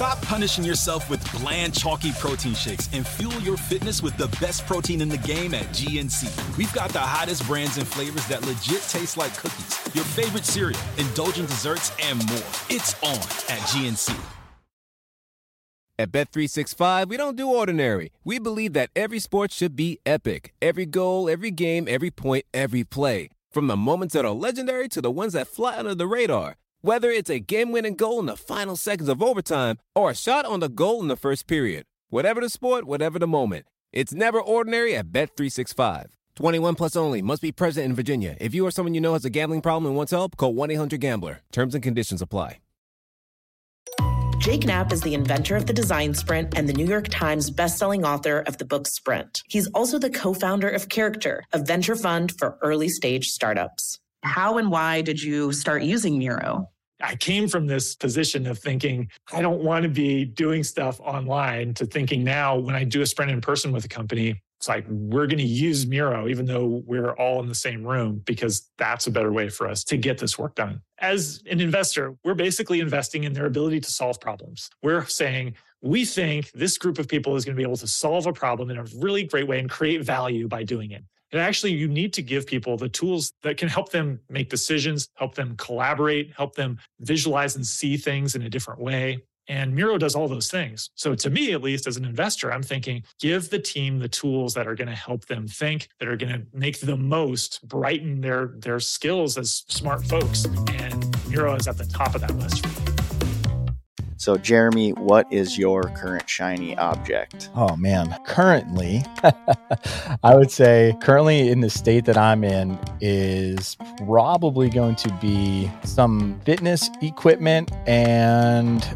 Stop punishing yourself with bland, chalky protein shakes and fuel your fitness with the best protein in the game at GNC. We've got the hottest brands and flavors that legit taste like cookies, your favorite cereal, indulgent desserts, and more. It's on at GNC. At Bet365, we don't do ordinary. We believe that every sport should be epic. Every goal, every game, every point, every play. From the moments that are legendary to the ones that fly under the radar. Whether it's a game winning goal in the final seconds of overtime or a shot on the goal in the first period. Whatever the sport, whatever the moment. It's never ordinary at Bet365. 21 plus only. Must be present in Virginia. If you or someone you know has a gambling problem and wants help, call 1 800 Gambler. Terms and conditions apply. Jake Knapp is the inventor of the design sprint and the New York Times bestselling author of the book Sprint. He's also the co founder of Character, a venture fund for early stage startups. How and why did you start using Miro? I came from this position of thinking, I don't want to be doing stuff online to thinking now when I do a sprint in person with a company, it's like we're going to use Miro, even though we're all in the same room, because that's a better way for us to get this work done. As an investor, we're basically investing in their ability to solve problems. We're saying, we think this group of people is going to be able to solve a problem in a really great way and create value by doing it. And actually, you need to give people the tools that can help them make decisions, help them collaborate, help them visualize and see things in a different way. And Miro does all those things. So, to me, at least as an investor, I'm thinking give the team the tools that are going to help them think, that are going to make the most, brighten their, their skills as smart folks. And Miro is at the top of that list. So, Jeremy, what is your current shiny object? Oh, man. Currently, I would say currently in the state that I'm in is probably going to be some fitness equipment and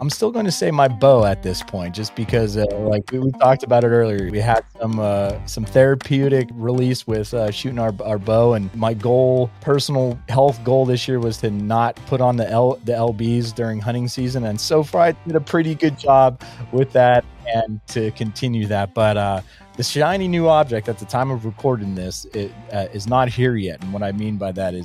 I'm still going to say my bow at this point, just because, uh, like we, we, talked about it earlier, we had some uh, some therapeutic release with uh, shooting our, our bow, and my goal, personal health goal this year, was to not put on the L the lbs during hunting season, and so far I did a pretty good job with that, and to continue that, but. uh the shiny new object at the time of recording this it, uh, is not here yet, and what I mean by that is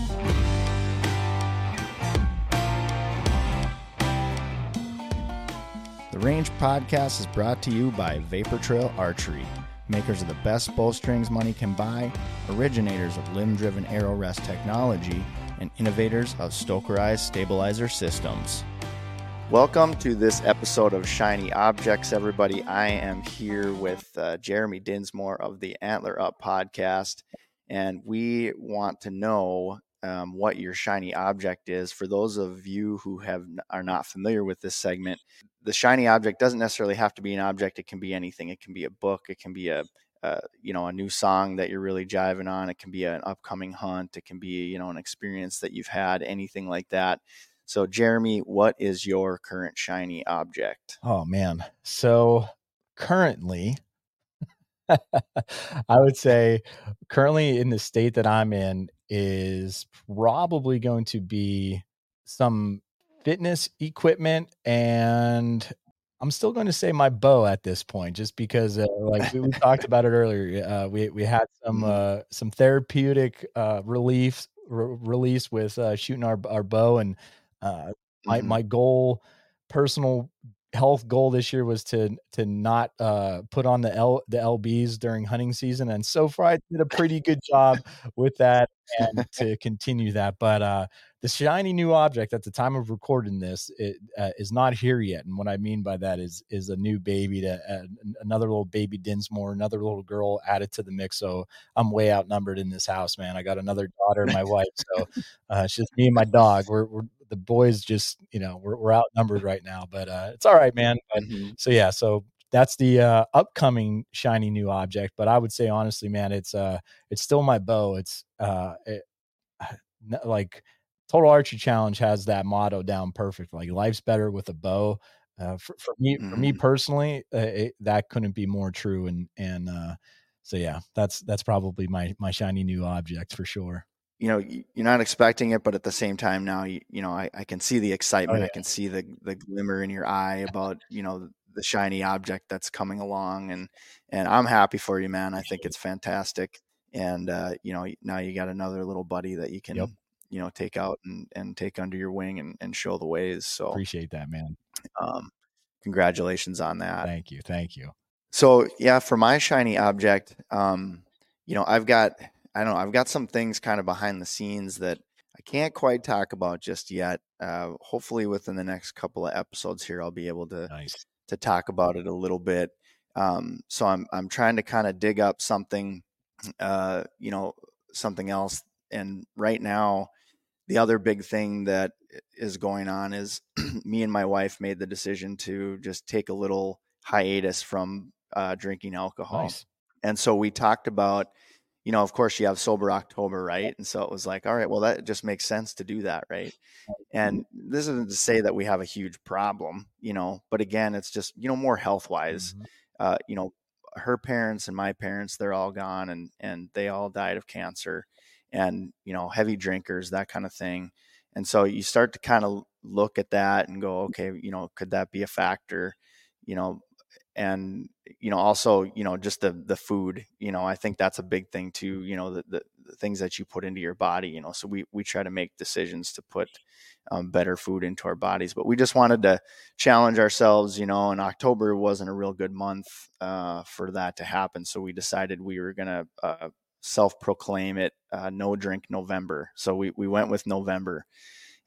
Range podcast is brought to you by Vapor Trail Archery, makers of the best bowstrings money can buy, originators of limb driven arrow rest technology, and innovators of Stokerized stabilizer systems. Welcome to this episode of Shiny Objects, everybody. I am here with uh, Jeremy Dinsmore of the Antler Up podcast, and we want to know um, what your shiny object is. For those of you who have are not familiar with this segment, the shiny object doesn't necessarily have to be an object. It can be anything. It can be a book. It can be a uh, you know a new song that you're really jiving on. It can be an upcoming hunt. It can be you know an experience that you've had. Anything like that. So, Jeremy, what is your current shiny object? Oh man, so currently. I would say currently in the state that I'm in is probably going to be some fitness equipment and I'm still going to say my bow at this point, just because, uh, like we, we, talked about it earlier, uh, we we had some mm-hmm. uh, some therapeutic uh, relief re- release with uh, shooting our our bow, and uh, my mm-hmm. my goal, personal health goal this year was to to not uh, put on the L the lbs during hunting season, and so far I did a pretty good job with that, and to continue that. But uh, the shiny new object at the time of recording this it, uh, is not here yet, and what I mean by that is is a new baby to uh, another little baby Dinsmore, another little girl added to the mix. So I'm way outnumbered in this house, man. I got another daughter and my wife, so uh, it's just me and my dog. We're, we're the boys just you know we're, we're outnumbered right now but uh it's all right man but, mm-hmm. so yeah so that's the uh upcoming shiny new object but i would say honestly man it's uh it's still my bow it's uh it, like total archery challenge has that motto down perfect like life's better with a bow uh, for, for me, mm-hmm. for me mm-hmm. personally, uh, it, that couldn't be more true. And and uh, so yeah, that's that's probably my my shiny new object for sure. You know, you're not expecting it, but at the same time, now you, you know I, I can see the excitement. Oh, yeah. I can see the the glimmer in your eye about you know the shiny object that's coming along, and and I'm happy for you, man. I think it's fantastic, and uh, you know now you got another little buddy that you can yep. you know take out and and take under your wing and and show the ways. So appreciate that, man. Um, congratulations on that. Thank you, thank you. So yeah, for my shiny object, um, you know, I've got I don't know, I've got some things kind of behind the scenes that I can't quite talk about just yet. Uh, hopefully, within the next couple of episodes here, I'll be able to nice. to talk about it a little bit. Um, so I'm I'm trying to kind of dig up something, uh, you know, something else. And right now, the other big thing that is going on is me and my wife made the decision to just take a little hiatus from uh, drinking alcohol. Nice. And so we talked about, you know, of course you have sober October, right? And so it was like, all right, well, that just makes sense to do that, right? And this isn't to say that we have a huge problem, you know, but again, it's just, you know, more health wise, mm-hmm. uh, you know, her parents and my parents, they're all gone and, and they all died of cancer and, you know, heavy drinkers, that kind of thing. And so you start to kind of look at that and go, okay, you know, could that be a factor? You know, and you know also you know just the the food you know i think that's a big thing too you know the, the, the things that you put into your body you know so we we try to make decisions to put um, better food into our bodies but we just wanted to challenge ourselves you know and october wasn't a real good month uh, for that to happen so we decided we were going to uh, self-proclaim it uh, no drink november so we, we went with november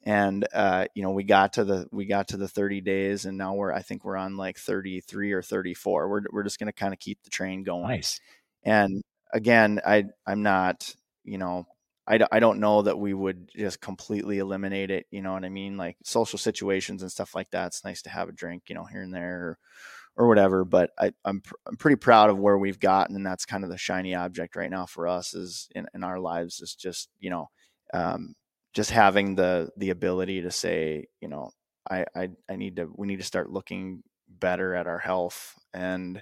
and uh, you know we got to the we got to the 30 days and now we're i think we're on like 33 or 34 we're, we're just going to kind of keep the train going. Nice. And again i i'm not you know I, I don't know that we would just completely eliminate it you know what i mean? Like social situations and stuff like that it's nice to have a drink you know here and there or, or whatever but I, I'm, pr- I'm pretty proud of where we've gotten and that's kind of the shiny object right now for us is in, in our lives is just you know um, just having the the ability to say, you know, I, I I need to we need to start looking better at our health. And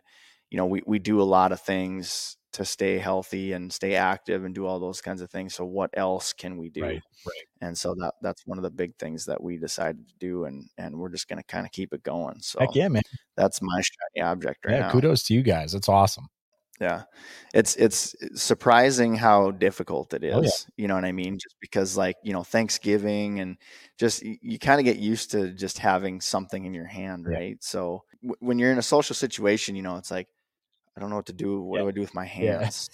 you know we we do a lot of things to stay healthy and stay active and do all those kinds of things. So what else can we do? Right, right. and so that that's one of the big things that we decided to do and and we're just going to kind of keep it going. So Heck yeah man. that's my shiny object right yeah now. kudos to you guys. That's awesome yeah. It's it's surprising how difficult it is oh, yeah. you know what i mean? Just because like you know thanksgiving and just you, kind of get used to just having something in your hand right? Yeah. so w- when you're in a social situation you know it's like i don't know what to do. What yeah. do i do with my hands?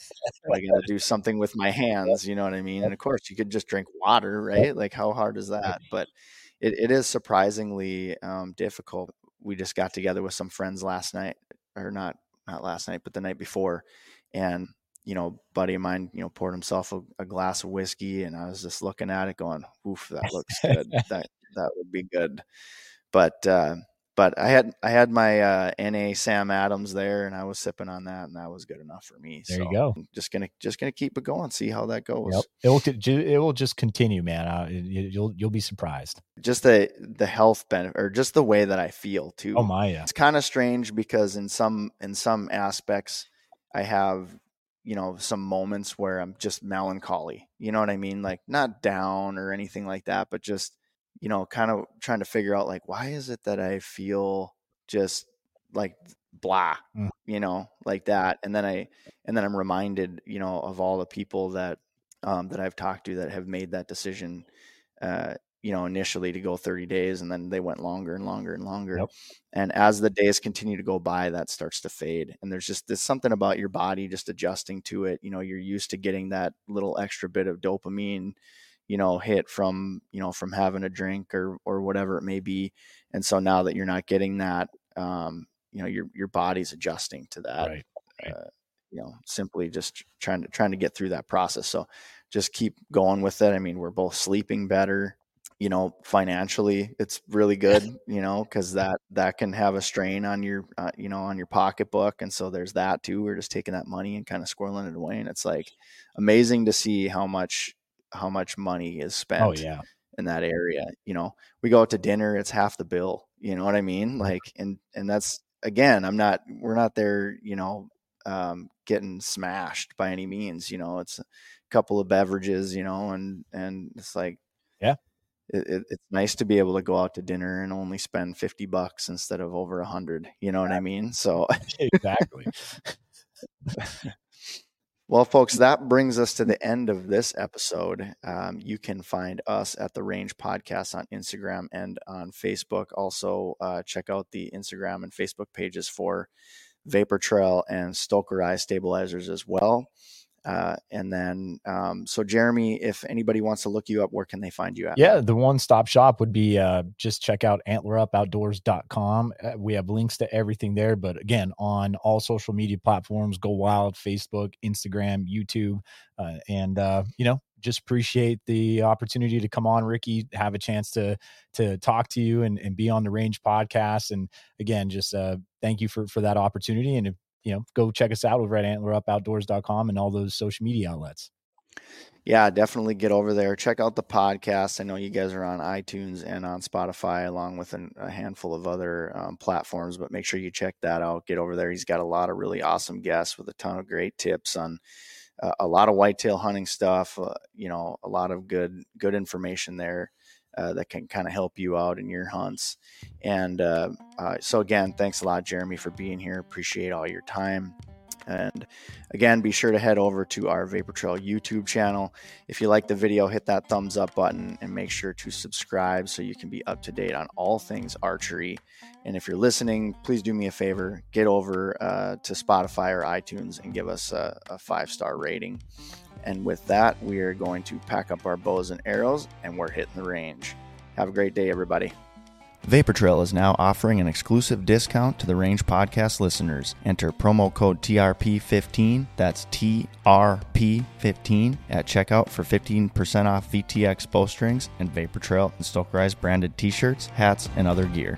I gotta do something with my hands you know what i mean? And of course you could just drink water right? Like how hard is that? But it, it is surprisingly um, difficult. We just got together with some friends last night or not not last night, but the night before. And, you know, buddy of mine, you know, poured himself a, a glass of whiskey and I was just looking at it going, oof, that looks good. that, that would be good. But, uh, but I had I had my uh, NA Sam Adams there, and I was sipping on that, and that was good enough for me. There so you go. I'm just gonna just gonna keep it going, see how that goes. Yep. It will it will just continue, man. Uh, you'll you'll be surprised. Just the the health benefit, or just the way that I feel too. Oh my, yeah. It's kind of strange because in some in some aspects, I have you know some moments where I'm just melancholy. You know what I mean? Like not down or anything like that, but just you know, kind of trying to figure out like why is it that I feel just like blah, mm. you know, like that. And then I and then I'm reminded, you know, of all the people that um, that I've talked to that have made that decision. Uh, you know, initially to go 30 days and then they went longer and longer and longer. Yep. And as the days continue to go by, that starts to fade. And there's just there's something about your body just adjusting to it. You know, you're used to getting that little extra bit of dopamine you know hit from you know from having a drink or or whatever it may be and so now that you're not getting that um you know your your body's adjusting to that right, right. Uh, you know simply just trying to trying to get through that process so just keep going with it i mean we're both sleeping better you know financially it's really good you know because that that can have a strain on your uh, you know on your pocketbook and so there's that too we're just taking that money and kind of squirreling it away and it's like amazing to see how much how much money is oh, spent oh, yeah. in that area. You know, we go out to dinner, it's half the bill. You know what I mean? Like, and and that's again, I'm not, we're not there. You know, um, getting smashed by any means. You know, it's a couple of beverages, you know, and and it's like yeah, it, it, it's nice to be able to go out to dinner and only spend 50 bucks instead of over a hundred you know what i mean so exactly well folks that brings us to the end of this episode. Um, you can find us at the range podcast on instagram and on facebook. Also uh, check out the instagram and facebook pages for vapor trail and Stokerized stabilizers as well uh, and then, um, so Jeremy, if anybody wants to look you up, where can they find you at? Yeah, the one stop shop would be uh, just check out antlerupoutdoors.com. Uh, we have links to everything there. But again, on all social media platforms, go wild Facebook, Instagram, YouTube. Uh, and, uh, you know, just appreciate the opportunity to come on, Ricky, have a chance to to talk to you and, and be on the range podcast. And again, just uh, thank you for for that opportunity. And you know, go check us out with over at antlerupoutdoors.com and all those social media outlets. Yeah, definitely get over there. Check out the podcast. I know you guys are on iTunes and on Spotify, along with an, a handful of other um, platforms, but make sure you check that out. Get over there. He's got a lot of really awesome guests with a ton of great tips on uh, a lot of whitetail hunting stuff, uh, you know, a lot of good, good information there uh, that can kind of help you out in your hunts. And uh, uh, so, again, thanks a lot, Jeremy, for being here. Appreciate all your time. And again, be sure to head over to our Vapor Trail YouTube channel. If you like the video, hit that thumbs up button and make sure to subscribe so you can be up to date on all things archery. And if you're listening, please do me a favor get over uh, to Spotify or iTunes and give us a, a five star rating. And with that, we are going to pack up our bows and arrows and we're hitting the range. Have a great day, everybody. Vapor Trail is now offering an exclusive discount to the Range Podcast listeners. Enter promo code TRP15, that's TRP15, at checkout for 15% off VTX bowstrings and Vapor Trail and Stokerized branded t shirts, hats, and other gear.